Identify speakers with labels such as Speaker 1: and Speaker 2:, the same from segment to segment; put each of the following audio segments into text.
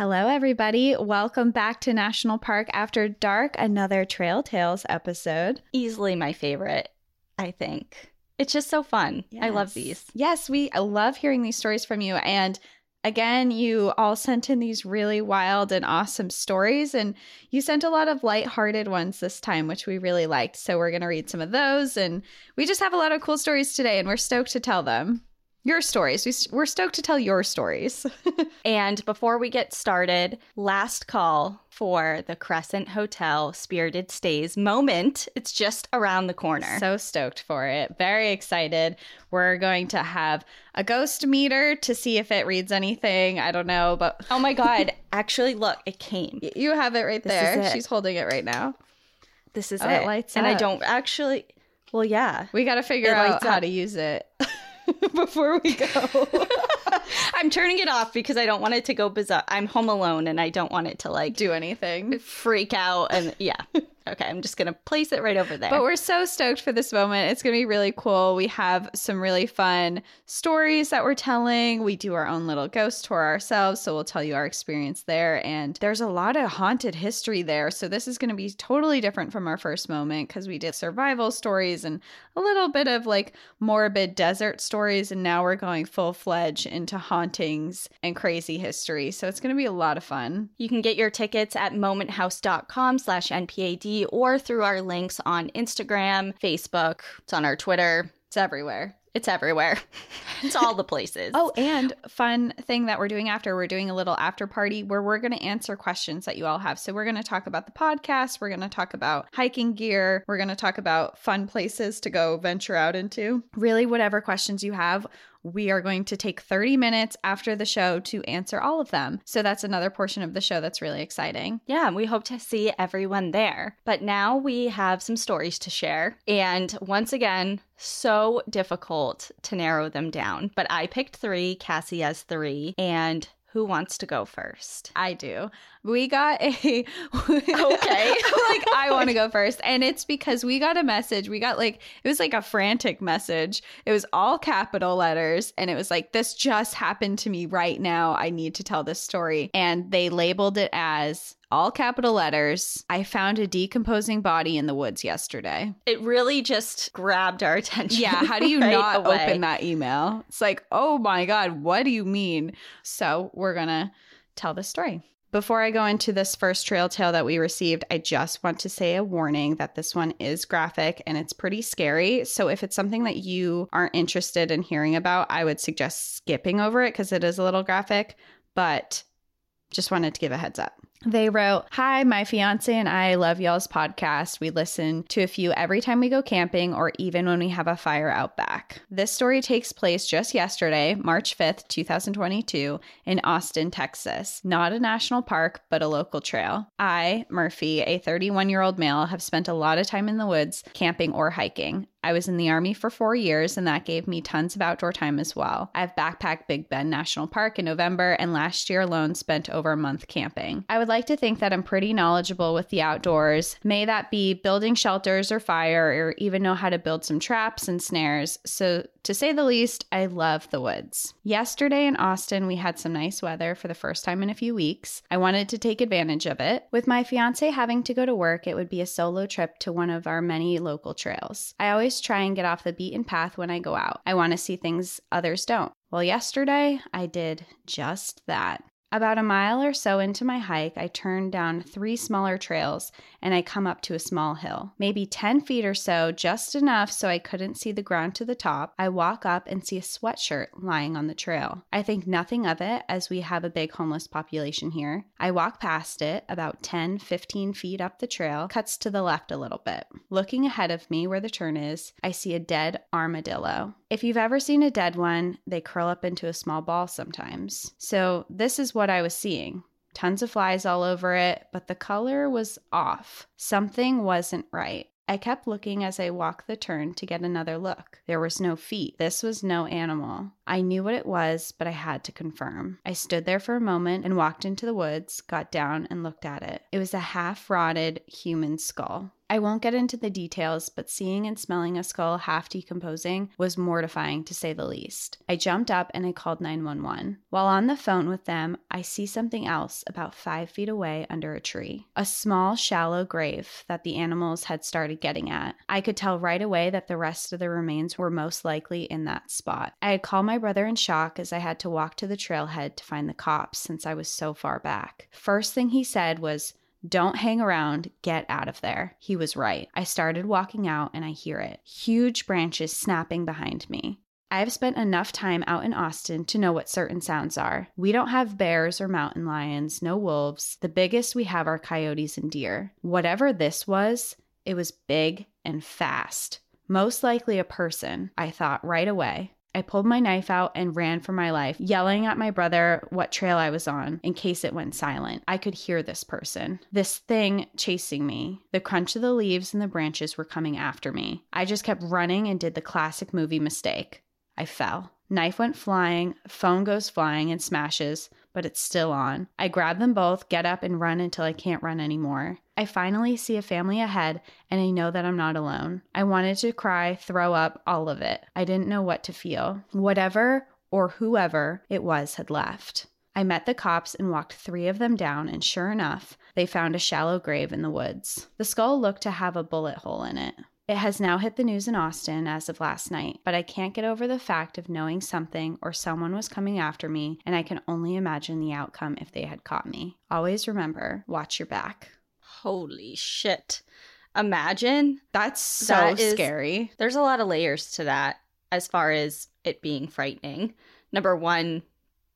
Speaker 1: Hello, everybody. Welcome back to National Park After Dark, another Trail Tales episode.
Speaker 2: Easily my favorite, I think. It's just so fun. I love these.
Speaker 1: Yes, we I love hearing these stories from you. And again, you all sent in these really wild and awesome stories. And you sent a lot of lighthearted ones this time, which we really liked. So we're going to read some of those. And we just have a lot of cool stories today, and we're stoked to tell them. Your stories. We, we're stoked to tell your stories.
Speaker 2: And before we get started, last call for the Crescent Hotel Spirited Stays moment. It's just around the corner.
Speaker 1: So stoked for it. Very excited. We're going to have a ghost meter to see if it reads anything. I don't know, but
Speaker 2: oh my God. Actually, look, it came.
Speaker 1: you have it right
Speaker 2: This
Speaker 1: there.
Speaker 2: it.
Speaker 1: She's holding it right now.
Speaker 2: This is
Speaker 1: Oh,
Speaker 2: it.
Speaker 1: it lights
Speaker 2: and I don't actually, well, yeah.
Speaker 1: We got to figure
Speaker 2: It
Speaker 1: out how
Speaker 2: up.
Speaker 1: to use it before we go.
Speaker 2: I'm turning it off because I don't want it to go bizarre. I'm home alone and I don't want it to like
Speaker 1: Do anything.
Speaker 2: freak out. And yeah. Okay. I'm just going to place it right over there.
Speaker 1: But we're so stoked for this moment. It's going to be really cool. We have some really fun stories that we're telling. We do our own little ghost tour ourselves. So we'll tell you our experience there. And there's a lot of haunted history there. So this is going to be totally different from our first moment because we did survival stories and a little bit of like morbid desert stories. And now we're going full fledged into hauntings and crazy history. So it's going to be a lot of fun.
Speaker 2: You can get your tickets at momenthouse.com slash NPAD or through our links on Instagram, Facebook. It's on our Twitter.
Speaker 1: It's everywhere.
Speaker 2: It's everywhere. it's all the places.
Speaker 1: Oh, and fun thing that we're doing after, we're doing a little after party where we're going to answer questions that you all have. So we're going to talk about the podcast, we're going to talk about hiking gear, we're going to talk about fun places to go venture out into. Really, whatever questions you have. We are going to take 30 minutes after the show to answer all of them. So that's another portion of the show that's really exciting.
Speaker 2: Yeah, we hope to see everyone there. But now we have some stories to share. And once again, so difficult to narrow them down. But I picked three, Cassie has three. And who wants to go first?
Speaker 1: I do. We got a okay. Like I want to go first, and it's because we got a message. We got like it was like a frantic message. It was all capital letters, and it was like this just happened to me right now. I need to tell this story, and they labeled it as all capital letters. I found a decomposing body in the woods yesterday.
Speaker 2: It really just grabbed our attention.
Speaker 1: Yeah, how do you
Speaker 2: right
Speaker 1: not
Speaker 2: away.
Speaker 1: open that email? It's like, oh my God, what do you mean? So we're going to tell the story. Before I go into this first trail tale that we received, I just want to say a warning that this one is graphic and it's pretty scary. So if it's something that you aren't interested in hearing about, I would suggest skipping over it because it is a little graphic, but just wanted to give a heads up. They wrote, Hi, my fiance and I love y'all's podcast. We listen to a few every time we go camping or even when we have a fire out back. This story takes place just yesterday, March 5th, 2022, in Austin, Texas. Not a national park, but a local trail. I, Murphy, a 31 year old male, have spent a lot of time in the woods, camping or hiking. I was in the Army for four years, and that gave me tons of outdoor time as well. I've backpacked Big Bend National Park in November, and last year alone spent over a month camping. I would like to think that I'm pretty knowledgeable with the outdoors. May that be building shelters or fire, or even know how to build some traps and snares. So, to say the least, I love the woods. Yesterday in Austin, we had some nice weather for the first time in a few weeks. I wanted to take advantage of it. With my fiance having to go to work, it would be a solo trip to one of our many local trails. I always try and get off the beaten path when I go out. I want to see things others don't. Well, yesterday I did just that. About a mile or so into my hike, I turn down three smaller trails and I come up to a small hill. Maybe 10 feet or so, just enough so I couldn't see the ground to the top. I walk up and see a sweatshirt lying on the trail. I think nothing of it as we have a big homeless population here. I walk past it about 10, 15 feet up the trail, cuts to the left a little bit. Looking ahead of me where the turn is, I see a dead armadillo. If you've ever seen a dead one, they curl up into a small ball sometimes. So, this is I was seeing. Tons of flies all over it, but the color was off. Something wasn't right. I kept looking as I walked the turn to get another look. There was no feet. This was no animal. I knew what it was, but I had to confirm. I stood there for a moment and walked into the woods, got down, and looked at it. It was a half rotted human skull. I won't get into the details, but seeing and smelling a skull half decomposing was mortifying to say the least. I jumped up and I called 911. While on the phone with them, I see something else about five feet away under a tree a small, shallow grave that the animals had started getting at. I could tell right away that the rest of the remains were most likely in that spot. I had called my brother in shock as I had to walk to the trailhead to find the cops since I was so far back. First thing he said was, don't hang around, get out of there. He was right. I started walking out and I hear it huge branches snapping behind me. I have spent enough time out in Austin to know what certain sounds are. We don't have bears or mountain lions, no wolves. The biggest we have are coyotes and deer. Whatever this was, it was big and fast. Most likely a person, I thought right away. I pulled my knife out and ran for my life, yelling at my brother what trail I was on in case it went silent. I could hear this person, this thing chasing me. The crunch of the leaves and the branches were coming after me. I just kept running and did the classic movie mistake. I fell. Knife went flying, phone goes flying and smashes, but it's still on. I grab them both, get up, and run until I can't run anymore. I finally see a family ahead, and I know that I'm not alone. I wanted to cry, throw up, all of it. I didn't know what to feel. Whatever or whoever it was had left. I met the cops and walked three of them down, and sure enough, they found a shallow grave in the woods. The skull looked to have a bullet hole in it. It has now hit the news in Austin as of last night, but I can't get over the fact of knowing something or someone was coming after me, and I can only imagine the outcome if they had caught me. Always remember watch your back.
Speaker 2: Holy shit. Imagine.
Speaker 1: That's so
Speaker 2: That is-
Speaker 1: scary.
Speaker 2: There's a lot of layers to that as far as it being frightening. Number one,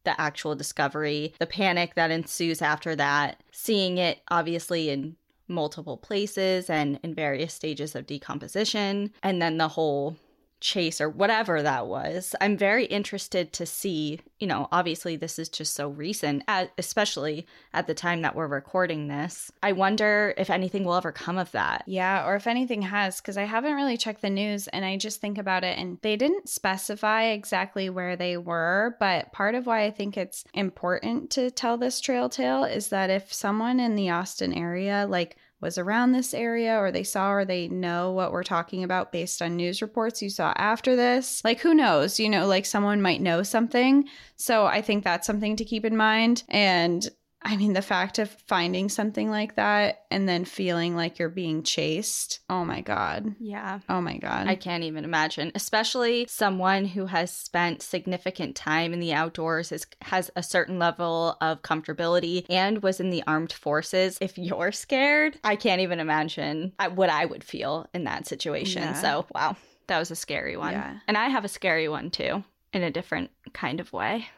Speaker 2: the actual discovery, the panic that ensues after that, seeing it obviously in multiple places and in various stages of decomposition, and then the whole chase or whatever that was. I'm very interested to see, you know, obviously this is just so recent, especially at the time that we're recording this. I wonder if anything will ever come of that.
Speaker 1: Yeah, or if anything has, because I haven't really checked the news and I just think about it and they didn't specify exactly where they were. But part of why I think it's important to tell this trail tale is that if someone in the Austin area, like, was around this area or they saw or they know what we're talking about based on news reports you saw after this. Like, who knows? You know, like someone might know something. So I think that's something to keep in mind. And I mean, the fact of finding something like that and then feeling like you're being chased. Oh my God.
Speaker 2: Yeah.
Speaker 1: Oh my God.
Speaker 2: I can't even imagine, especially someone who has spent significant time in the outdoors, is, has a certain level of comfortability, and was in the armed forces. If you're scared, I can't even imagine uh, what I would feel in that situation.
Speaker 1: Yeah.
Speaker 2: So, wow, that was a scary one.
Speaker 1: Yeah.
Speaker 2: And I have a scary one too, in a different kind of way.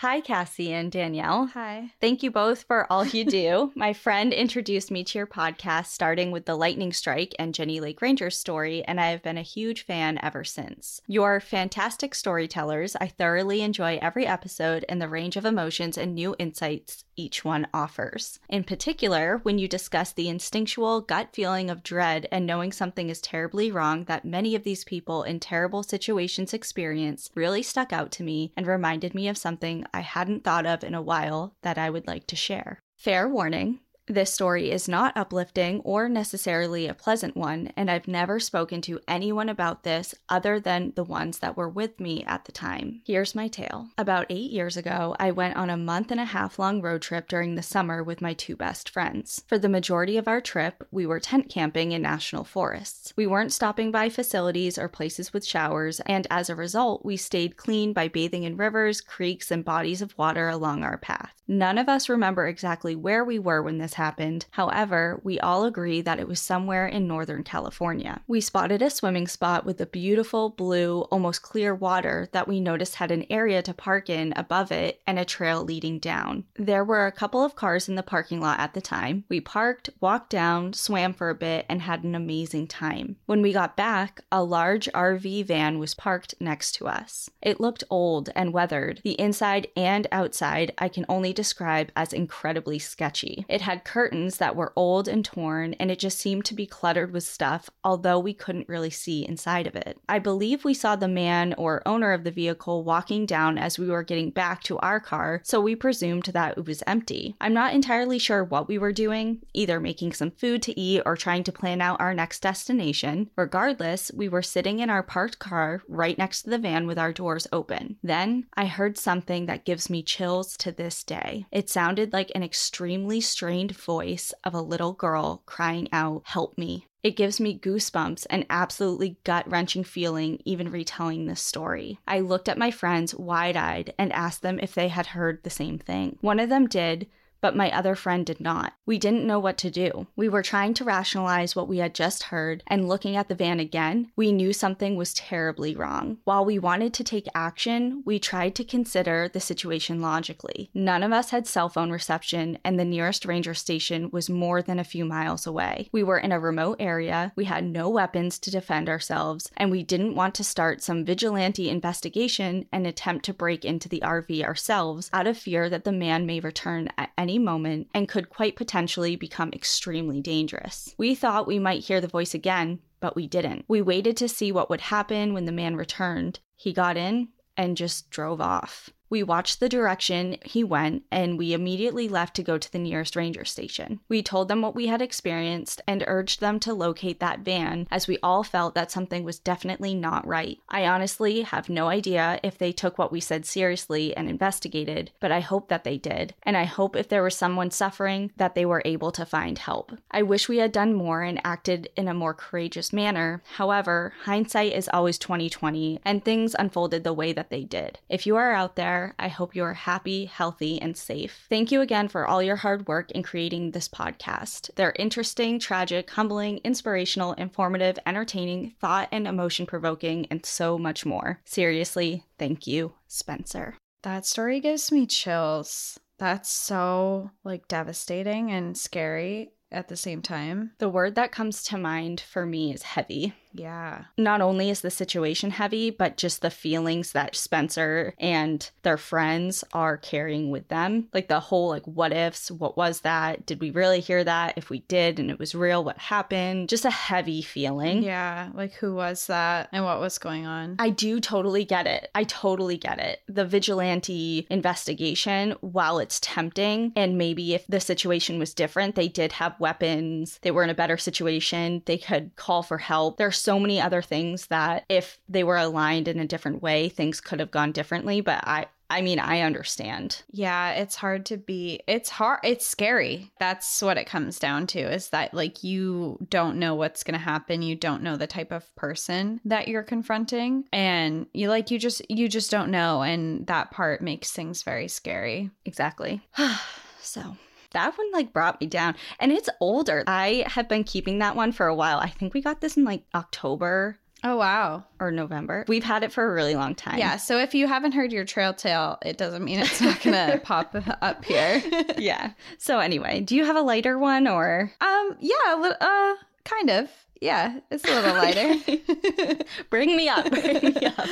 Speaker 2: Hi, Cassie and Danielle.
Speaker 1: Hi.
Speaker 2: Thank you both for all you do. My friend introduced me to your podcast, starting with the lightning strike and Jenny Lake Ranger's story, and I have been a huge fan ever since. You're fantastic storytellers. I thoroughly enjoy every episode and the range of emotions and new insights each one offers. In particular, when you discuss the instinctual gut feeling of dread and knowing something is terribly wrong that many of these people in terrible situations experience, really stuck out to me and reminded me of something I hadn't thought of in a while that I would like to share. Fair warning. This story is not uplifting or necessarily a pleasant one, and I've never spoken to anyone about this other than the ones that were with me at the time. Here's my tale. About eight years ago, I went on a month and a half long road trip during the summer with my two best friends. For the majority of our trip, we were tent camping in national forests. We weren't stopping by facilities or places with showers, and as a result, we stayed clean by bathing in rivers, creeks, and bodies of water along our path. None of us remember exactly where we were when this happened. However, we all agree that it was somewhere in Northern California. We spotted a swimming spot with a beautiful blue, almost clear water that we noticed had an area to park in above it and a trail leading down. There were a couple of cars in the parking lot at the time. We parked, walked down, swam for a bit, and had an amazing time. When we got back, a large RV van was parked next to us. It looked old and weathered. The inside and outside I can only describe as incredibly sketchy. It had curtains that were old and torn, and it just seemed to be cluttered with stuff, although we couldn't really see inside of it. I believe we saw the man or owner of the vehicle walking down as we were getting back to our car, so we presumed that it was empty. I'm not entirely sure what we were doing, either making some food to eat or trying to plan out our next destination. Regardless, we were sitting in our parked car right next to the van with our doors open. Then I heard something that gives me chills to this day. It sounded like an extremely strained voice of a little girl crying out, Help me. It gives me goosebumps and absolutely gut wrenching feeling even retelling this story. I looked at my friends wide eyed and asked them if they had heard the same thing. One of them did, but my other friend did not. We didn't know what to do. We were trying to rationalize what we had just heard, and looking at the van again, we knew something was terribly wrong. While we wanted to take action, we tried to consider the situation logically. None of us had cell phone reception, and the nearest ranger station was more than a few miles away. We were in a remote area, we had no weapons to defend ourselves, and we didn't want to start some vigilante investigation and attempt to break into the RV ourselves out of fear that the man may return at any moment and could quite potentially become extremely dangerous. We thought we might hear the voice again, but we didn't. We waited to see what would happen when the man returned. He got in and just drove off. We watched the direction he went and we immediately left to go to the nearest ranger station. We told them what we had experienced and urged them to locate that van as we all felt that something was definitely not right. I honestly have no idea if they took what we said seriously and investigated, but I hope that they did. And I hope if there was someone suffering that they were able to find help. I wish we had done more and acted in a more courageous manner. However, hindsight is always 2020 and things unfolded the way that they did. If you are out there I hope you are happy, healthy, and safe. Thank you again for all your hard work in creating this podcast. They're interesting, tragic, humbling, inspirational, informative, entertaining, thought and emotion provoking, and so much more. Seriously, thank you, Spencer.
Speaker 1: That story gives me chills. That's so like devastating and scary at the same time.
Speaker 2: The word that comes to mind for me is heavy.
Speaker 1: Yeah.
Speaker 2: Not only is the situation heavy, but just the feelings that Spencer and their friends are carrying with them. Like the whole, like, what ifs? What was that? Did we really hear that? If we did and it was real, what happened? Just a heavy feeling.
Speaker 1: Yeah. Like, who was that and what was going on?
Speaker 2: I do totally get it. I totally get it. The vigilante investigation, while it's tempting, and maybe if the situation was different, they did have weapons, they were in a better situation, they could call for help. There's so many other things that if they were aligned in a different way, things could have gone differently. But I, I mean, I understand.
Speaker 1: Yeah, it's hard to be. It's hard. It's scary. That's what it comes down to is that, like, you don't know what's going to happen. You don't know the type of person that you're confronting. And you, like, you just, you just don't know. And that part makes things very scary.
Speaker 2: Exactly. so that one like brought me down and it's older i have been keeping that one for a while i think we got this in like october
Speaker 1: Oh, wow.
Speaker 2: or november we've had it for a really long time
Speaker 1: Yeah. So if you haven't heard your trail tale, it doesn't mean it's not going to pop up here.
Speaker 2: yeah so anyway do you have a lighter one or
Speaker 1: Um, yeah, a li- uh, kind of. Yeah, it's a little lighter.
Speaker 2: bring me up bring me up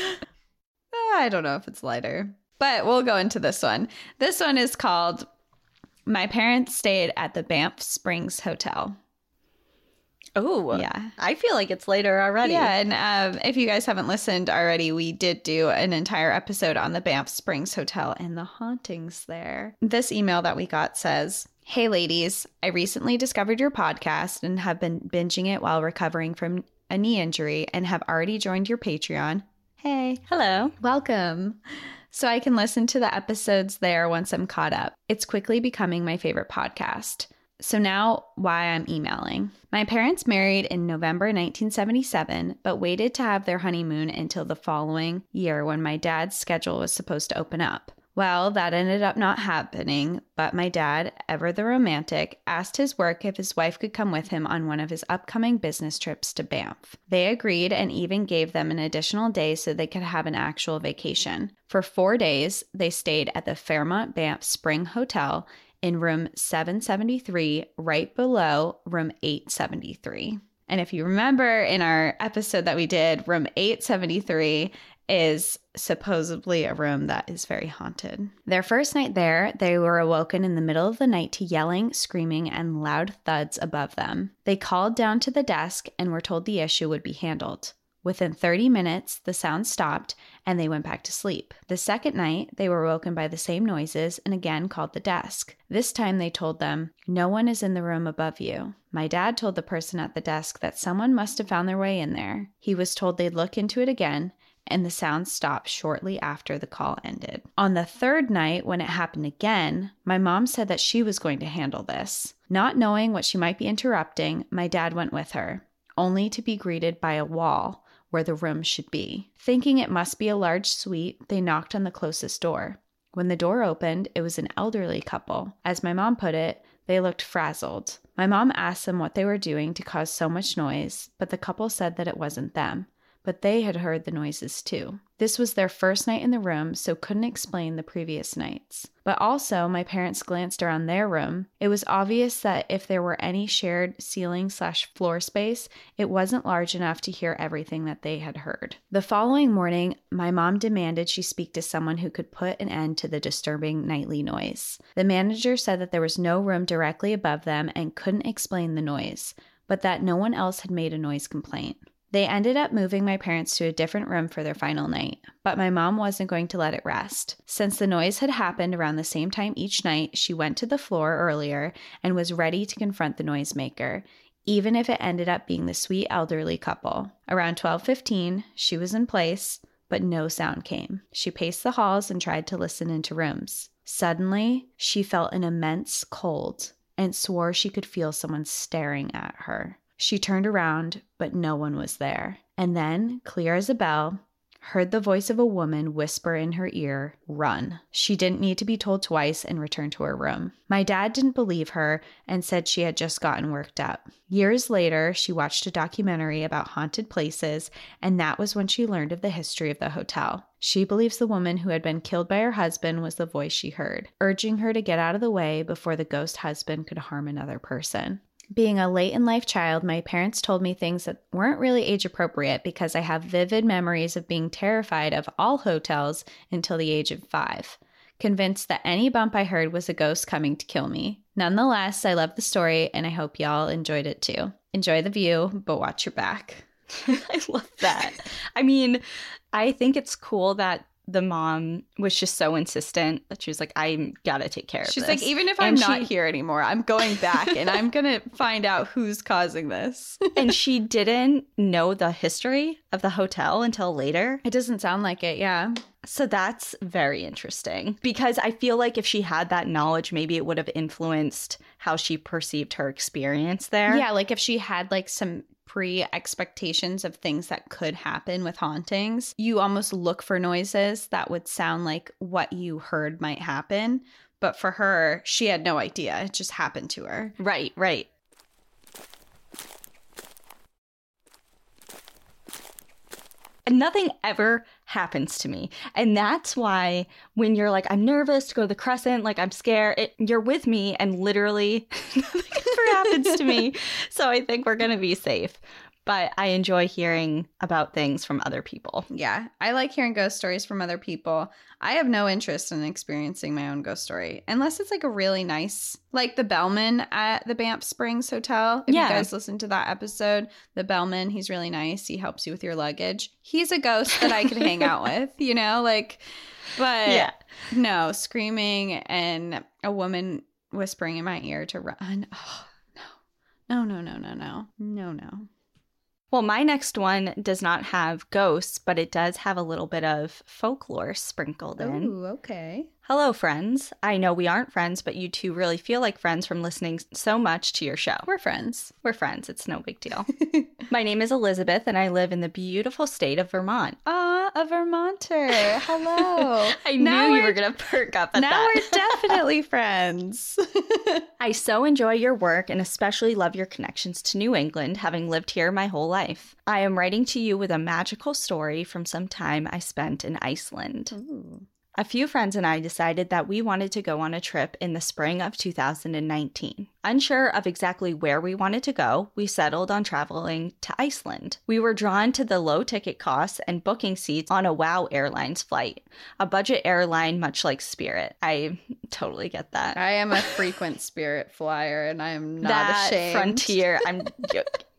Speaker 1: I don't know if it's lighter, but we'll go into this one. This one is called My Parents Stayed at the Banff Springs Hotel.
Speaker 2: Oh,
Speaker 1: Yeah.
Speaker 2: I feel like it's later already.
Speaker 1: Yeah, and um, if you guys haven't listened already, we did do an entire episode on the Banff Springs Hotel and the hauntings there. This email that we got says, Hey ladies, I recently discovered your podcast and have been binging it while recovering from a knee injury and have already joined your Patreon. Hey,
Speaker 2: Hello.
Speaker 1: welcome. So I can listen to the episodes there once I'm caught up. It's quickly becoming my favorite podcast. So now, why I'm emailing. My parents married in November 1977, but waited to have their honeymoon until the following year when my dad's schedule was supposed to open up. Well, that ended up not happening, but my dad, ever the romantic, asked his work if his wife could come with him on one of his upcoming business trips to Banff. They agreed and even gave them an additional day so they could have an actual vacation. For four days, they stayed at the Fairmont Banff Spring Hotel in room 773, right below room 873. And if you remember in our episode that we did, room 873 is supposedly a room that is very haunted. Their first night there, they were awoken in the middle of the night to yelling, screaming, and loud thuds above them. They called down to the desk and were told the issue would be handled. Within 30 minutes, the sound stopped and they went back to sleep. The second night, they were woken by the same noises and again called the desk. This time, they told them, No one is in the room above you. My dad told the person at the desk that someone must have found their way in there. He was told they'd look into it again, and the sound stopped shortly after the call ended. On the third night, when it happened again, my mom said that she was going to handle this. Not knowing what she might be interrupting, my dad went with her, only to be greeted by a wall where the room should be. Thinking it must be a large suite, they knocked on the closest door. When the door opened, it was an elderly couple. As my mom put it, they looked frazzled. My mom asked them what they were doing to cause so much noise, but the couple said that it wasn't them but they had heard the noises too. This was their first night in the room, so couldn't explain the previous nights. But also, my parents glanced around their room. It was obvious that if there were any shared ceiling slash floor space, it wasn't large enough to hear everything that they had heard. The following morning, my mom demanded she speak to someone who could put an end to the disturbing nightly noise. The manager said that there was no room directly above them and couldn't explain the noise, but that no one else had made a noise complaint. They ended up moving my parents to a different room for their final night, but my mom wasn't going to let it rest. Since the noise had happened around the same time each night, she went to the floor earlier and was ready to confront the noisemaker, even if it ended up being the sweet elderly couple. Around 12:15, she was in place, but no sound came. She paced the halls and tried to listen into rooms. Suddenly, she felt an immense cold and swore she could feel someone staring at her. She turned around, but no one was there. And then, clear as a bell, heard the voice of a woman whisper in her ear, Run. She didn't need to be told twice and returned to her room. My dad didn't believe her and said she had just gotten worked up. Years later, she watched a documentary about haunted places, and that was when she learned of the history of the hotel. She believes the woman who had been killed by her husband was the voice she heard, urging her to get out of the way before the ghost husband could harm another person. Being a late in life child, my parents told me things that weren't really age appropriate because I have vivid memories of being terrified of all hotels until the age of five, convinced that any bump I heard was a ghost coming to kill me. Nonetheless, I love the story and I hope y'all enjoyed it too. Enjoy the view, but watch your back.
Speaker 2: I love that. I mean, I think it's cool that the mom was just so insistent that she was like, I gotta take care of
Speaker 1: She's
Speaker 2: this.
Speaker 1: like, even if
Speaker 2: And
Speaker 1: I'm not here anymore, I'm going back and I'm gonna find out who's causing this.
Speaker 2: and she didn't know the history of the hotel until later.
Speaker 1: It doesn't sound like it, yeah.
Speaker 2: So that's very interesting because I feel like if she had that knowledge, maybe it would have influenced how she perceived her experience there.
Speaker 1: Yeah, like if she had like some pre expectations of things that could happen with hauntings, you almost look for noises that would sound like what you heard might happen. But for her, she had no idea. It just happened to her.
Speaker 2: Right, right. And nothing ever happens to me. And that's why when you're like, I'm nervous to go to the crescent, like I'm scared, it, you're with me and literally nothing ever happens to me. So I think we're going to be safe. But I enjoy hearing about things from other people.
Speaker 1: Yeah, I like hearing ghost stories from other people. I have no interest in experiencing my own ghost story unless it's like a really nice, like the bellman at the Banff Springs Hotel. If
Speaker 2: Yeah.
Speaker 1: you guys listen to that episode, the bellman, he's really nice. He helps you with your luggage. He's a ghost that I could hang out with, you know, like, but
Speaker 2: Yeah.
Speaker 1: no, screaming and a woman whispering in my ear to run. Oh, no, no, no, no, no, no, no.
Speaker 2: Well, my next one does not have ghosts, but it does have a little bit of folklore sprinkled in.
Speaker 1: Ooh, okay.
Speaker 2: Hello, friends. I know we aren't friends, but you two really feel like friends from listening so much to your show.
Speaker 1: We're friends.
Speaker 2: We're friends. It's no big deal. My name is Elizabeth, and I live in the beautiful state of Vermont.
Speaker 1: Ah, a Vermonter. Hello.
Speaker 2: I
Speaker 1: Now
Speaker 2: knew you
Speaker 1: we're-
Speaker 2: going to perk up at
Speaker 1: now
Speaker 2: that.
Speaker 1: we're definitely friends.
Speaker 2: I so enjoy your work and especially love your connections to New England, having lived here my whole life. I am writing to you with a magical story from some time I spent in Iceland. A few friends and I decided that we wanted to go on a trip in the spring of 2019. Unsure of exactly where we wanted to go, we settled on traveling to Iceland. We were drawn to the low ticket costs and booking seats on a WOW Airlines flight, a budget airline much like Spirit. I totally get that.
Speaker 1: I am a frequent spirit flyer and I am not
Speaker 2: that
Speaker 1: ashamed.
Speaker 2: frontier, I'm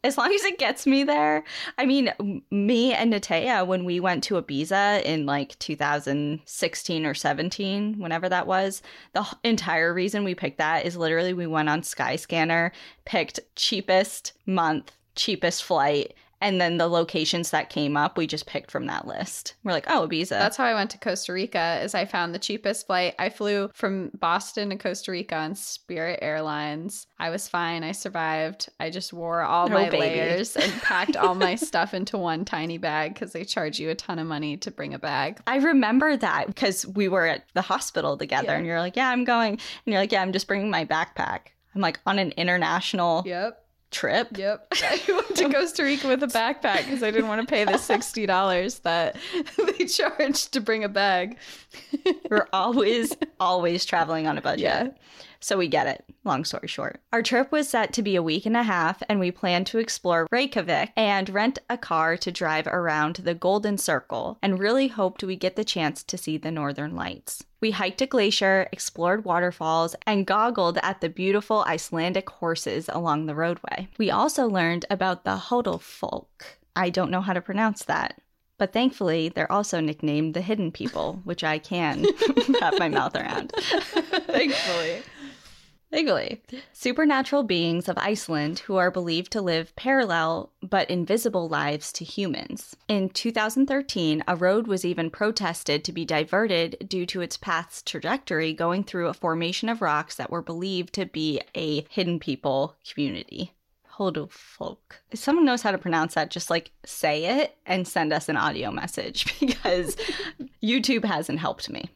Speaker 2: as long as it gets me there. I mean, me and Natea, when we went to Ibiza in like 2016 or 17, whenever that was, the entire reason we picked that is literally we went on Skyscanner, picked cheapest month, cheapest flight, and then the locations that came up, we just picked from that list. We're like, oh, Ibiza.
Speaker 1: That's how I went to Costa Rica is I found the cheapest flight. I flew from Boston to Costa Rica on Spirit Airlines. I was fine. I survived. I just wore all
Speaker 2: Oh,
Speaker 1: my
Speaker 2: baby.
Speaker 1: layers and packed all my stuff into one tiny bag because they charge you a ton of money to bring a bag.
Speaker 2: I remember that because we were at the hospital together
Speaker 1: Yeah.
Speaker 2: and you're like, yeah, I'm going. And you're like, yeah, I'm just bringing my backpack. I'm like on an international
Speaker 1: Yep.
Speaker 2: Trip.
Speaker 1: Yep. I went to Costa Rica with a backpack because I didn't want to pay the $60 that they charged to bring a bag.
Speaker 2: We're always, always traveling on a budget.
Speaker 1: Yeah.
Speaker 2: So we get it. Long story short. Our trip was set to be a week and a half, and we planned to explore Reykjavik and rent a car to drive around the Golden Circle and really hoped we get the chance to see the northern lights. We hiked a glacier, explored waterfalls, and goggled at the beautiful Icelandic horses along the roadway. We also learned about the Hodelfolk. I don't know how to pronounce that. But thankfully, they're also nicknamed the Hidden People, which I can wrap my mouth around.
Speaker 1: Thankfully.
Speaker 2: Thankfully. Supernatural beings of Iceland who are believed to live parallel but invisible lives to humans. In 2013, a road was even protested to be diverted due to its path's trajectory going through a formation of rocks that were believed to be a hidden people community. Hodolfolk. If someone knows how to pronounce that, just like say it and send us an audio message because YouTube hasn't helped me.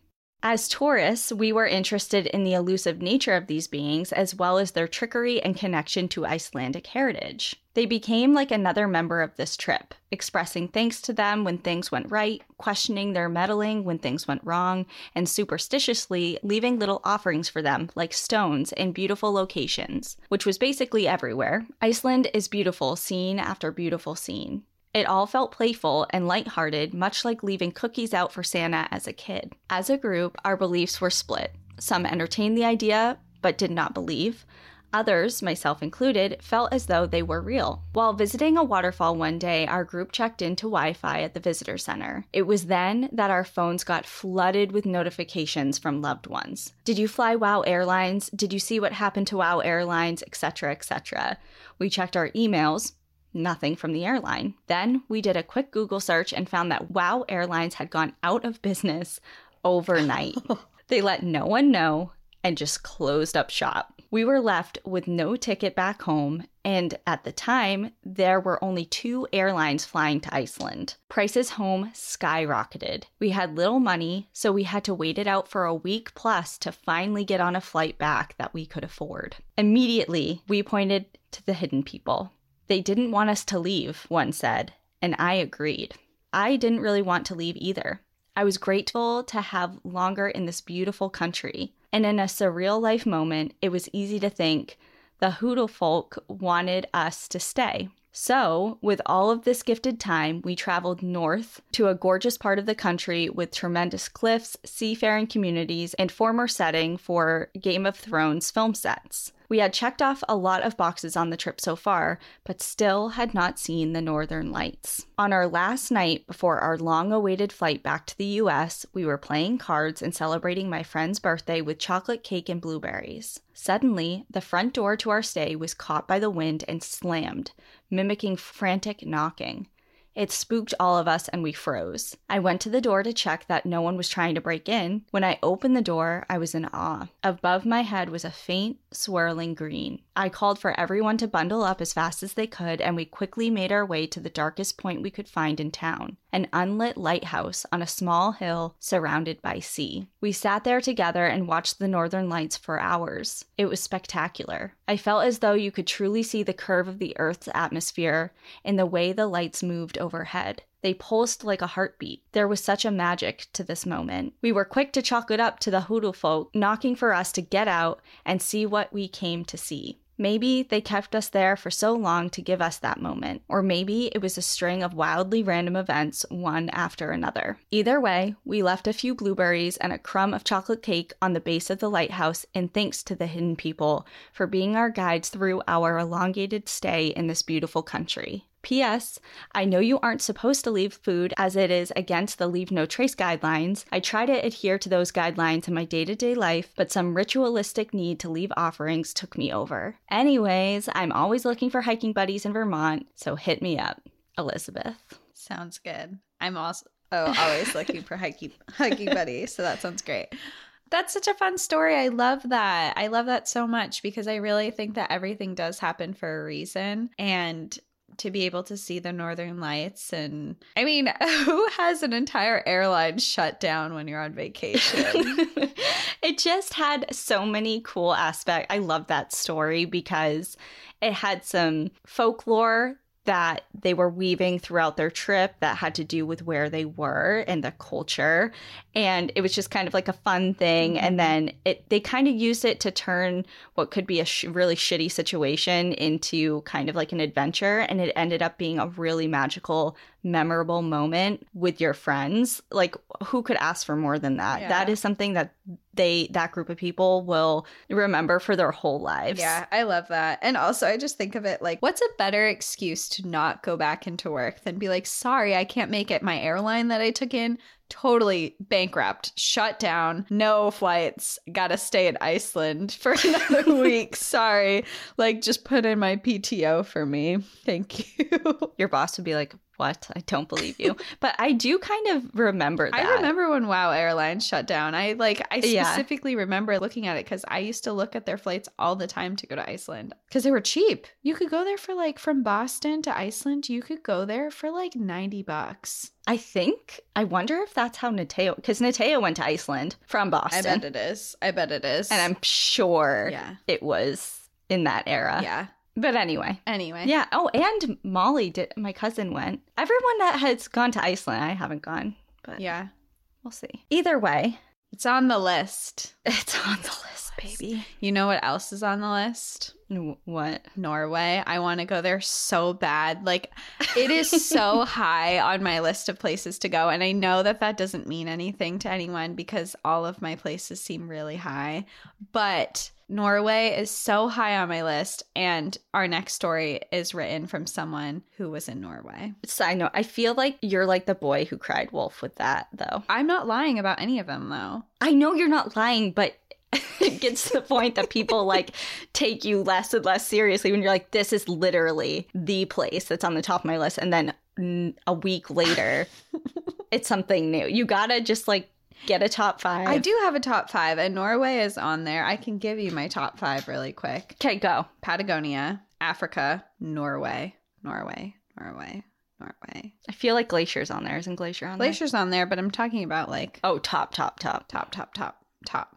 Speaker 2: As tourists, we were interested in the elusive nature of these beings as well as their trickery and connection to Icelandic heritage. They became like another member of this trip, expressing thanks to them when things went right, questioning their meddling when things went wrong, and superstitiously leaving little offerings for them, like stones in beautiful locations, which was basically everywhere. Iceland is beautiful scene after beautiful scene. It all felt playful and lighthearted, much like leaving cookies out for Santa as a kid. As a group, our beliefs were split. Some entertained the idea, but did not believe. Others, myself included, felt as though they were real. While visiting a waterfall one day, our group checked into Wi Fi at the visitor center. It was then that our phones got flooded with notifications from loved ones. Did you fly WOW Airlines? Did you see what happened to WOW Airlines? Etc., etc. We checked our emails, Nothing from the airline. Then we did a quick Google search and found that WOW Airlines had gone out of business overnight. they let no one know and just closed up shop. We were left with no ticket back home, and at the time, there were only two airlines flying to Iceland. Prices home skyrocketed. We had little money, so we had to wait it out for a week plus to finally get on a flight back that we could afford. Immediately, we pointed to the hidden people. They didn't want us to leave, one said, and I agreed. I didn't really want to leave either. I was grateful to have longer in this beautiful country, and in a surreal life moment, it was easy to think the Hoodle folk wanted us to stay. So, with all of this gifted time, we traveled north to a gorgeous part of the country with tremendous cliffs, seafaring communities, and former setting for Game of Thrones film sets. We had checked off a lot of boxes on the trip so far, but still had not seen the northern lights. On our last night before our long awaited flight back to the US, we were playing cards and celebrating my friend's birthday with chocolate cake and blueberries. Suddenly, the front door to our stay was caught by the wind and slammed, mimicking frantic knocking. It spooked all of us and we froze. I went to the door to check that no one was trying to break in. When I opened the door, I was in awe. Above my head was a faint, swirling green. I called for everyone to bundle up as fast as they could, and we quickly made our way to the darkest point we could find in town an unlit lighthouse on a small hill surrounded by sea. We sat there together and watched the northern lights for hours. It was spectacular. I felt as though you could truly see the curve of the Earth's atmosphere in the way the lights moved overhead. They pulsed like a heartbeat. There was such a magic to this moment. We were quick to chalk it up to the hoodoo folk knocking for us to get out and see what we came to see. Maybe they kept us there for so long to give us that moment, or maybe it was a string of wildly random events, one after another. Either way, we left a few blueberries and a crumb of chocolate cake on the base of the lighthouse in thanks to the hidden people for being our guides through our elongated stay in this beautiful country. P.S. I know you aren't supposed to leave food as it is against the leave no trace guidelines. I try to adhere to those guidelines in my day to day life, but some ritualistic need to leave offerings took me over. Anyways, I'm always looking for hiking buddies in Vermont, so hit me up. Elizabeth.
Speaker 1: Sounds good. I'm also oh, always looking for hiking hiking buddies, so that sounds great. That's such a fun story. I love that. I love that so much because I really think that everything does happen for a reason. And to be able to see the northern lights and I mean, who has an entire airline shut down when you're on vacation?
Speaker 2: it just had so many cool aspects. I love that story because it had some folklore that they were weaving throughout their trip that had to do with where they were and the culture. And it was just kind of like a fun thing. Mm-hmm. And then it they kind of used it to turn what could be a sh- really shitty situation into kind of like an adventure. And it ended up being a really magical memorable moment with your friends like who could ask for more than that
Speaker 1: Yeah.
Speaker 2: that is something that they that group of people will remember for their whole lives
Speaker 1: Yeah, I love that. And also, I just think of it like, what's a better excuse to not go back into work than be like, sorry, I can't make it. My airline that I took in totally bankrupt, shut down, no flights, gotta stay in Iceland for another week. Sorry. Like, just put in my PTO for me. Thank you.
Speaker 2: your boss would be like, "What? I don't believe you." but I do kind of remember that.
Speaker 1: I remember when WoW Airlines shut down. I like I
Speaker 2: Yeah.
Speaker 1: specifically remember looking at it because I used to look at their flights all the time to go to Iceland because they were cheap. You could go there for like from Boston to Iceland. You could go there for like ninety bucks.
Speaker 2: I think. I wonder if that's how Nateo, because Nateo went to Iceland from Boston, I bet
Speaker 1: it is. I bet it is.
Speaker 2: and I'm sure
Speaker 1: yeah,
Speaker 2: it was in that era.
Speaker 1: yeah.
Speaker 2: But anyway.
Speaker 1: Anyway,
Speaker 2: Yeah. Oh, and Molly did. My cousin went. Everyone that has gone to Iceland, I haven't gone, but
Speaker 1: yeah.
Speaker 2: we'll see. Either way,
Speaker 1: It's on the list.
Speaker 2: it's on the list, baby.
Speaker 1: You know what else is on the list?
Speaker 2: What?
Speaker 1: Norway. I want to go there so bad. Like, it is so high on my list of places to go. And I know that that doesn't mean anything to anyone because all of my places seem really high. But Norway is so high on my list. And our next story is written from someone who was in Norway.
Speaker 2: Side note: I feel like you're like the boy who cried wolf with that, though.
Speaker 1: I'm not lying about any of them, though.
Speaker 2: I know you're not lying, but it gets to the point that people like take you less and less seriously when you're like, this is literally the place that's on the top of my list. And then a week later, it's something new. You gotta just like get a top five.
Speaker 1: I do have a top five, and Norway is on there. I can give you my top five really quick.
Speaker 2: Okay, go.
Speaker 1: Patagonia, Africa, Norway, Norway, Norway, Norway.
Speaker 2: I feel like Glacier's on there. Isn't Glacier on there?
Speaker 1: Glacier's on there, but I'm talking about like
Speaker 2: Oh, top, top, top.
Speaker 1: top, top, top, top.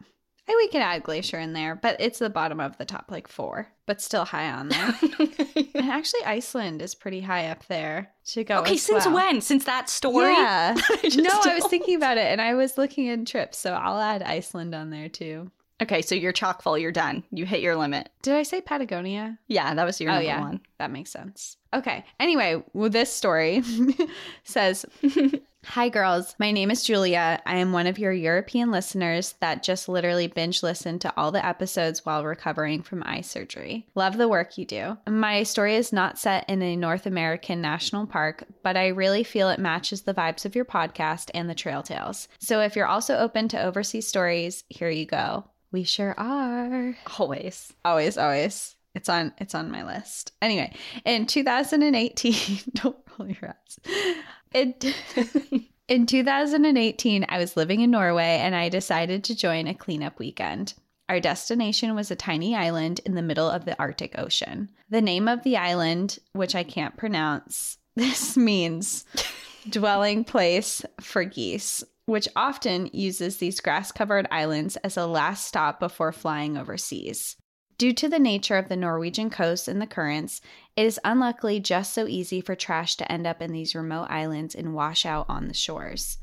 Speaker 1: And we can add Glacier in there, but it's the bottom of the top, like four, but still high on there. and actually, Iceland is pretty high up there to go.
Speaker 2: okay, since
Speaker 1: well.
Speaker 2: when? Since that story?
Speaker 1: Yeah.
Speaker 2: I
Speaker 1: no, I was thinking about it and I was looking in trips, so I'll add Iceland on there too.
Speaker 2: Okay, so you're chock full. You're done. You hit your limit.
Speaker 1: Did I say Patagonia?
Speaker 2: Yeah, that was your
Speaker 1: Oh,
Speaker 2: number
Speaker 1: yeah.
Speaker 2: one.
Speaker 1: That makes sense. Okay. Anyway, well, this story says Hi, girls. My name is Julia. I am one of your European listeners that just literally binge listened to all the episodes while recovering from eye surgery. Love the work you do. My story is not set in a North American national park, but I really feel it matches the vibes of your podcast and the Trail Tales. So if you're also open to overseas stories, here you go. We sure are.
Speaker 2: Always.
Speaker 1: Always, always. It's on it's on my list. Anyway, in 2018, don't roll your eyes. In, in 2018, I was living in Norway and I decided to join a cleanup weekend. Our destination was a tiny island in the middle of the Arctic Ocean. The name of the island, which I can't pronounce, this means dwelling place for geese, which often uses these grass covered islands as a last stop before flying overseas. Due to the nature of the Norwegian coast and the currents, it is unluckily just so easy for trash to end up in these remote islands and wash out on the shores.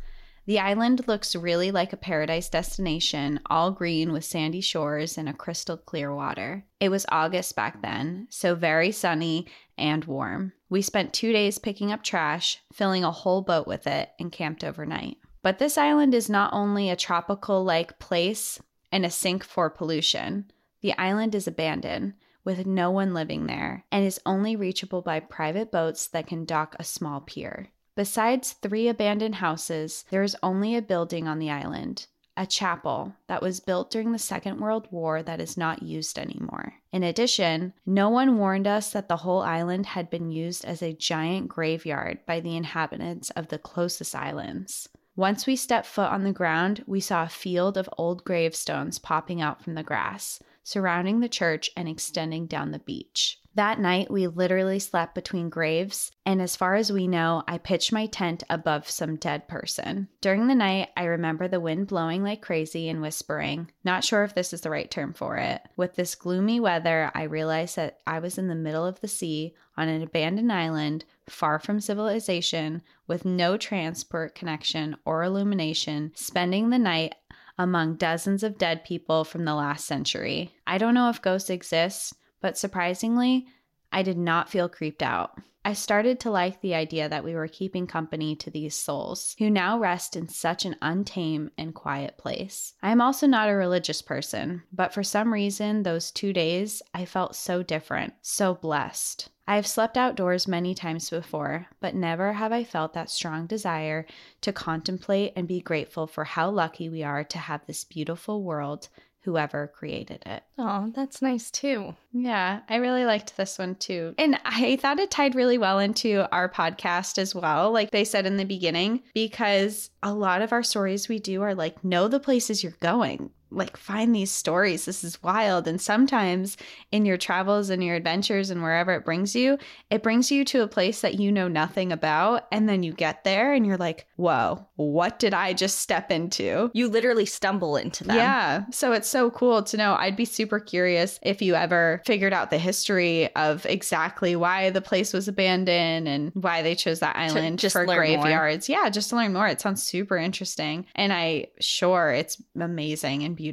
Speaker 1: The island looks really like a paradise destination, all green with sandy shores and a crystal clear water. It was August back then, so very sunny and warm. We spent two days picking up trash, filling a whole boat with it, and camped overnight. But this island is not only a tropical like place and a sink for pollution, the island is abandoned, with no one living there, and is only reachable by private boats that can dock a small pier. Besides three abandoned houses, there is only a building on the island, a chapel that was built during the Second World War that is not used anymore. In addition, no one warned us that the whole island had been used as a giant graveyard by the inhabitants of the closest islands. Once we stepped foot on the ground, we saw a field of old gravestones popping out from the grass, surrounding the church and extending down the beach. That night, we literally slept between graves, and as far as we know, I pitched my tent above some dead person. During the night, I remember the wind blowing like crazy and whispering, not sure if this is the right term for it. With this gloomy weather, I realized that I was in the middle of the sea on an abandoned island, far from civilization, with no transport connection or illumination, spending the night among dozens of dead people from the last century. I don't know if ghosts exist, but surprisingly, I did not feel creeped out. I started to like the idea that we were keeping company to these souls who now rest in such an untamed and quiet place. I am also not a religious person, but for some reason, those two days, I felt so different, so blessed. I have slept outdoors many times before, but never have I felt that strong desire to contemplate and be grateful for how lucky we are to have this beautiful world, whoever created it.
Speaker 2: Oh, that's nice too.
Speaker 1: Yeah, I really liked this one too. And I thought it tied really well into our podcast as well, like they said in the beginning, because a lot of our stories we do are like, know the places you're going. Like, find these stories. This is wild. And sometimes in your travels and your adventures and wherever it brings you, it brings you to a place that you know nothing about. And then you get there and you're like, whoa, what did I just step into?
Speaker 2: You literally stumble into them.
Speaker 1: Yeah. So it's so cool to know. I'd be super curious if you ever figured out the history of exactly why the place was abandoned and why they chose that island
Speaker 2: just
Speaker 1: for
Speaker 2: learn more.
Speaker 1: graveyards. Yeah, just to learn more. It sounds super interesting. And I sure it's amazing and beautiful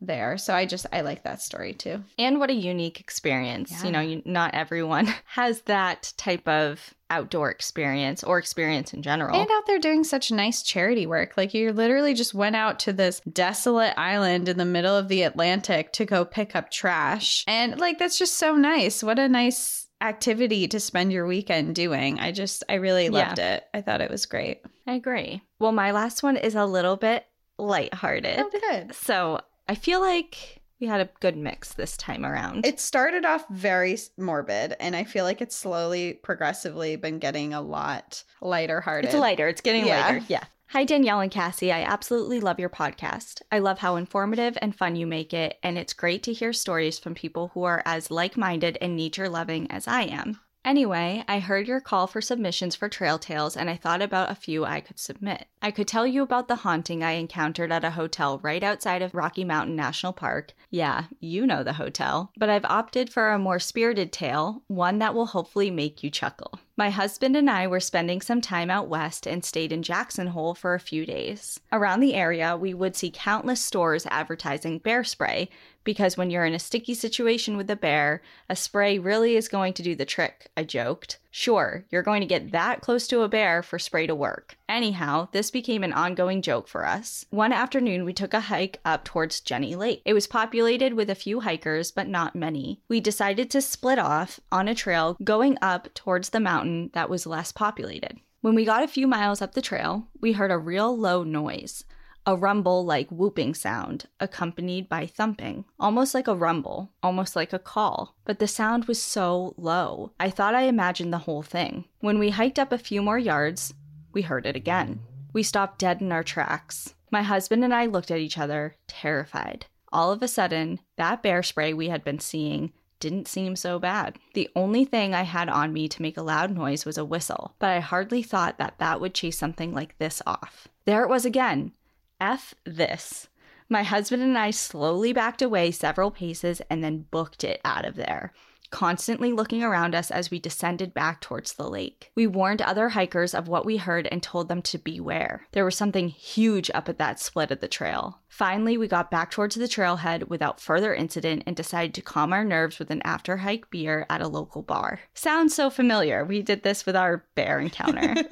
Speaker 1: there. So I just I like that story too.
Speaker 2: And what a unique experience.
Speaker 1: Yeah.
Speaker 2: You know, you, not everyone has that type of outdoor experience or experience in general.
Speaker 1: And out there doing such nice charity work. Like you literally just went out to this desolate island in the middle of the Atlantic to go pick up trash. And like that's just so nice. What a nice activity to spend your weekend doing. I just I really
Speaker 2: Yeah.
Speaker 1: loved it. I thought it was great.
Speaker 2: I agree. Well, my last one is a little bit lighthearted.
Speaker 1: Oh, good.
Speaker 2: So I feel like we had a good mix this time around.
Speaker 1: It started off very morbid and I feel like it's slowly progressively been getting a lot lighter hearted.
Speaker 2: It's lighter. It's getting
Speaker 1: Yeah.
Speaker 2: lighter. Yeah. Hi, Danielle and Cassie. I absolutely love your podcast. I love how informative and fun you make it, and it's great to hear stories from people who are as like minded and nature loving as I am. Anyway, I heard your call for submissions for Trail Tales and I thought about a few I could submit. I could tell you about the haunting I encountered at a hotel right outside of Rocky Mountain National Park. Yeah, you know the hotel. But I've opted for a more spirited tale, one that will hopefully make you chuckle. My husband and I were spending some time out west and stayed in Jackson Hole for a few days. Around the area, we would see countless stores advertising bear spray because when you're in a sticky situation with a bear, a spray really is going to do the trick, I joked. Sure, you're going to get that close to a bear for spray to work. Anyhow, this became an ongoing joke for us. One afternoon, we took a hike up towards Jenny Lake. It was populated with a few hikers, but not many. We decided to split off on a trail going up towards the mountain that was less populated. When we got a few miles up the trail, we heard a real low noise a rumble like whooping sound, accompanied by thumping, almost like a rumble, almost like a call. But the sound was so low, I thought I imagined the whole thing. When we hiked up a few more yards, we heard it again. We stopped dead in our tracks. My husband and I looked at each other, terrified. All of a sudden, that bear spray we had been seeing didn't seem so bad. The only thing I had on me to make a loud noise was a whistle, but I hardly thought that that would chase something like this off. There it was again, F this. My husband and I slowly backed away several paces and then booked it out of there, constantly looking around us as we descended back towards the lake. We warned other hikers of what we heard and told them to beware. There was something huge up at that split of the trail. Finally, we got back towards the trailhead without further incident and decided to calm our nerves with an after hike beer at a local bar. Sounds so familiar. We did this with our bear encounter.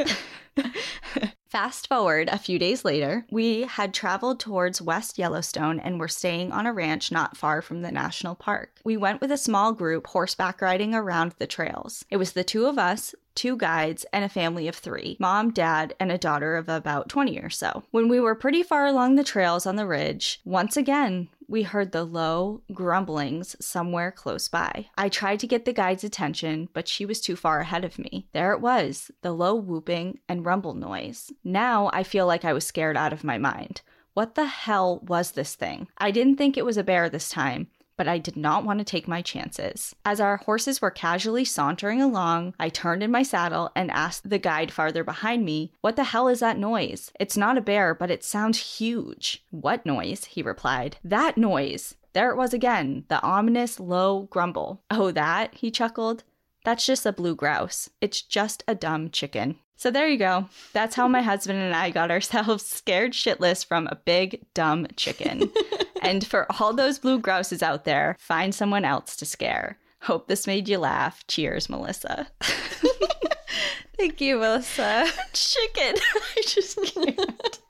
Speaker 2: Fast forward a few days later, we had traveled towards West Yellowstone and were staying on a ranch not far from the national park. We went with a small group horseback riding around the trails. It was the two of us, two guides, and a family of three mom, dad, and a daughter of about 20 or so. When we were pretty far along the trails on the ridge, once again, we heard the low grumblings somewhere close by. I tried to get the guide's attention, but she was too far ahead of me. There it was, the low whooping and rumble noise. Now I feel like I was scared out of my mind. What the hell was this thing? I didn't think it was a bear this time, but I did not want to take my chances. As our horses were casually sauntering along, I turned in my saddle and asked the guide farther behind me, What the hell is that noise? It's not a bear, but it sounds huge. What noise? He replied. That noise. There it was again, the ominous low grumble. Oh, that? He chuckled. That's just a blue grouse. It's just a dumb chicken. So there you go. That's how my husband and I got ourselves scared shitless from a big, dumb chicken. and for all those blue grouses out there, find someone else to scare. Hope this made you laugh. Cheers, Melissa.
Speaker 1: Thank you, Melissa.
Speaker 2: chicken. I just can't.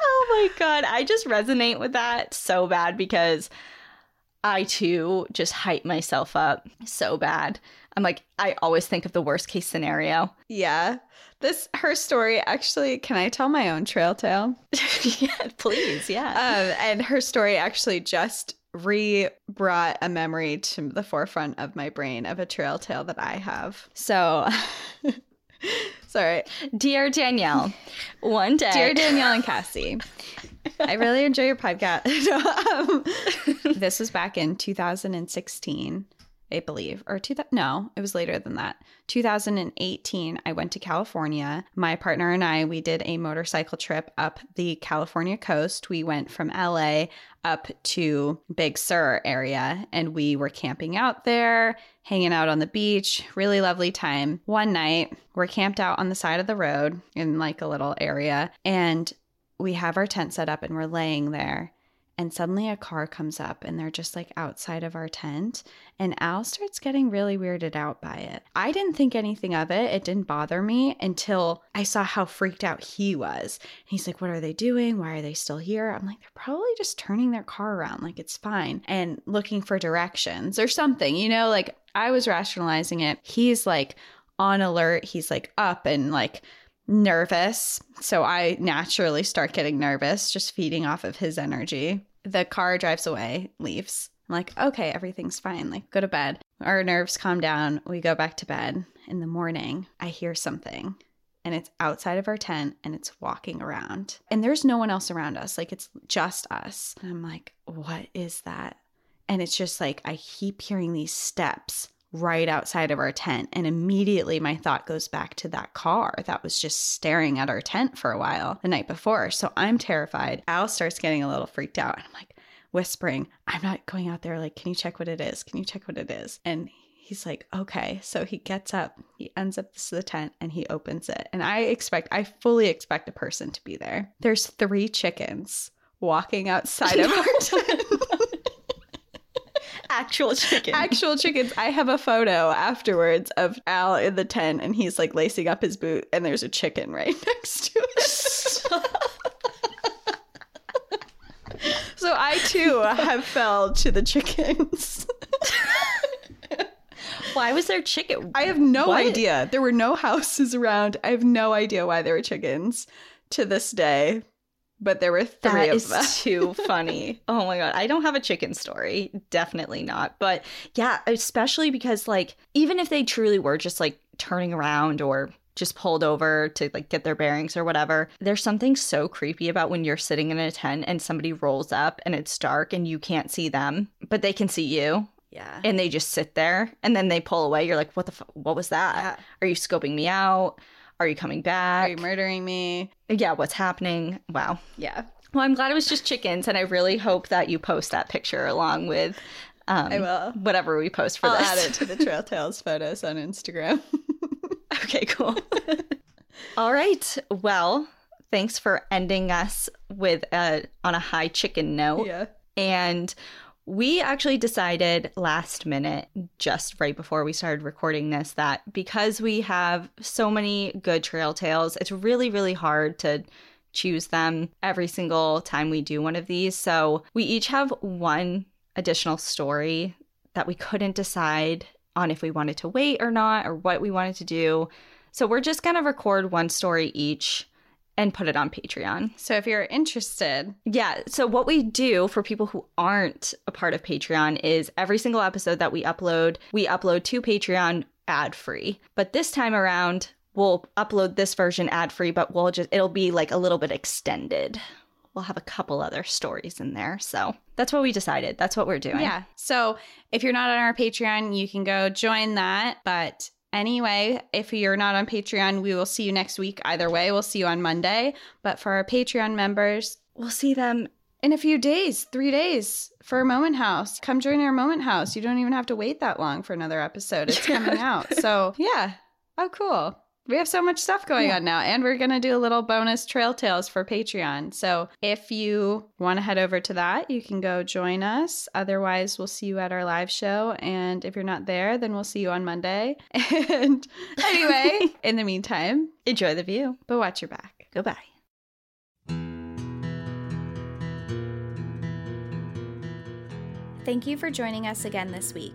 Speaker 2: oh my God. I just resonate with that so bad because I too just hype myself up so bad. I'm like, I always think of the worst case scenario.
Speaker 1: Yeah. This her story actually. Can I tell my own trail tale?
Speaker 2: yeah, please. Yeah.
Speaker 1: Um, and her story actually just re brought a memory to the forefront of my brain of a trail tale that I have. So. Sorry.
Speaker 2: Dear Danielle, one day.
Speaker 1: Dear Danielle and Cassie, I really enjoy your podcast. um, this was back in 2016. I believe, or two. No, it was later than that. 2018, I went to California. My partner and I, we did a motorcycle trip up the California coast. We went from LA up to Big Sur area, and we were camping out there, hanging out on the beach. Really lovely time. One night, we're camped out on the side of the road in like a little area, and we have our tent set up, and we're laying there and suddenly a car comes up and they're just like outside of our tent and al starts getting really weirded out by it. I didn't think anything of it. It didn't bother me until i saw how freaked out he was. He's like what are they doing? Why are they still here? I'm like they're probably just turning their car around. Like it's fine. And looking for directions or something you know? Like i was rationalizing it. He's like on alert. He's like up and like nervous. So I naturally start getting nervous, just feeding off of his energy. The car drives away, leaves. I'm like, okay, everything's fine. Like, go to bed. Our nerves calm down. We go back to bed. In the morning, I hear something and it's outside of our tent and it's walking around. And there's no one else around us. Like, it's just us. And I'm like, what is that? And it's just like, I keep hearing these steps right outside of our tent. And immediately my thought goes back to that car that was just staring at our tent for a while the night before. So I'm terrified. Al starts getting a little freaked out. And I'm like whispering, I'm not going out there. Like, can you check what it is? Can you check what it is? And he's like, okay. So he gets up, he ends up the tent and he opens it. And I expect, I fully expect a person to be there. There's three chickens walking outside of our tent.
Speaker 2: Actual chicken.
Speaker 1: Actual chickens. I have a photo afterwards of Al in the tent and he's like lacing up his boot and there's a chicken right next to it. so I too have fell to the chickens.
Speaker 2: Why was there chicken?
Speaker 1: I have no
Speaker 2: What?
Speaker 1: idea. There were no houses around. I have no idea why there were chickens to this day. But there were three
Speaker 2: That
Speaker 1: of
Speaker 2: is
Speaker 1: them.
Speaker 2: too funny. Oh my god, I don't have a chicken story. Definitely not. But yeah, especially because like even if they truly were just like turning around or just pulled over to like get their bearings or whatever, there's something so creepy about when you're sitting in a tent and somebody rolls up and it's dark and you can't see them, but they can see you
Speaker 1: Yeah.
Speaker 2: and they just sit there and then they pull away. You're like, "What the fu- what was that?
Speaker 1: Yeah.
Speaker 2: Are you scoping me out? Are you coming back?
Speaker 1: Are you murdering me?
Speaker 2: yeah, what's happening? Wow.
Speaker 1: Yeah.
Speaker 2: Well, I'm glad it was just chickens, and I really hope that you post that picture along with um,
Speaker 1: I will.
Speaker 2: whatever we post for
Speaker 1: I'll
Speaker 2: this.
Speaker 1: add it to the Trail Tales photos on Instagram.
Speaker 2: okay, cool. All right. Well, thanks for ending us with a on a high chicken note.
Speaker 1: yeah.
Speaker 2: And we actually decided last minute, just right before we started recording this, that because we have so many good trail tales, it's really, really hard to choose them every single time we do one of these. So we each have one additional story that we couldn't decide on if we wanted to wait or not or what we wanted to do. So we're just going to record one story each and put it on Patreon.
Speaker 1: So if you're interested,
Speaker 2: Yeah. So, what we do for people who aren't a part of Patreon is every single episode that we upload, we upload to Patreon ad free. But this time around, we'll upload this version ad free, but we'll just, it'll be like a little bit extended. We'll have a couple other stories in there. So, that's what we decided. That's what we're doing.
Speaker 1: Yeah. So if you're not on our Patreon, you can go join that. But anyway, if you're not on Patreon, we will see you next week. Either way, we'll see you on Monday. But for our Patreon members,
Speaker 2: We'll see them.
Speaker 1: in a few days, three days for Moment House. Come join our Moment House. You don't even have to wait that long for another episode. It's coming out. So yeah. Oh, cool. We have so much stuff going
Speaker 2: Yeah.
Speaker 1: on now, and we're going to do a little bonus trail tales for Patreon. So if you want to head over to that, you can go join us. Otherwise, we'll see you at our live show. And if you're not there, then we'll see you on Monday. And anyway, in the meantime,
Speaker 2: Enjoy the view.
Speaker 1: but watch your back.
Speaker 2: Goodbye.
Speaker 3: Thank you for joining us again this week.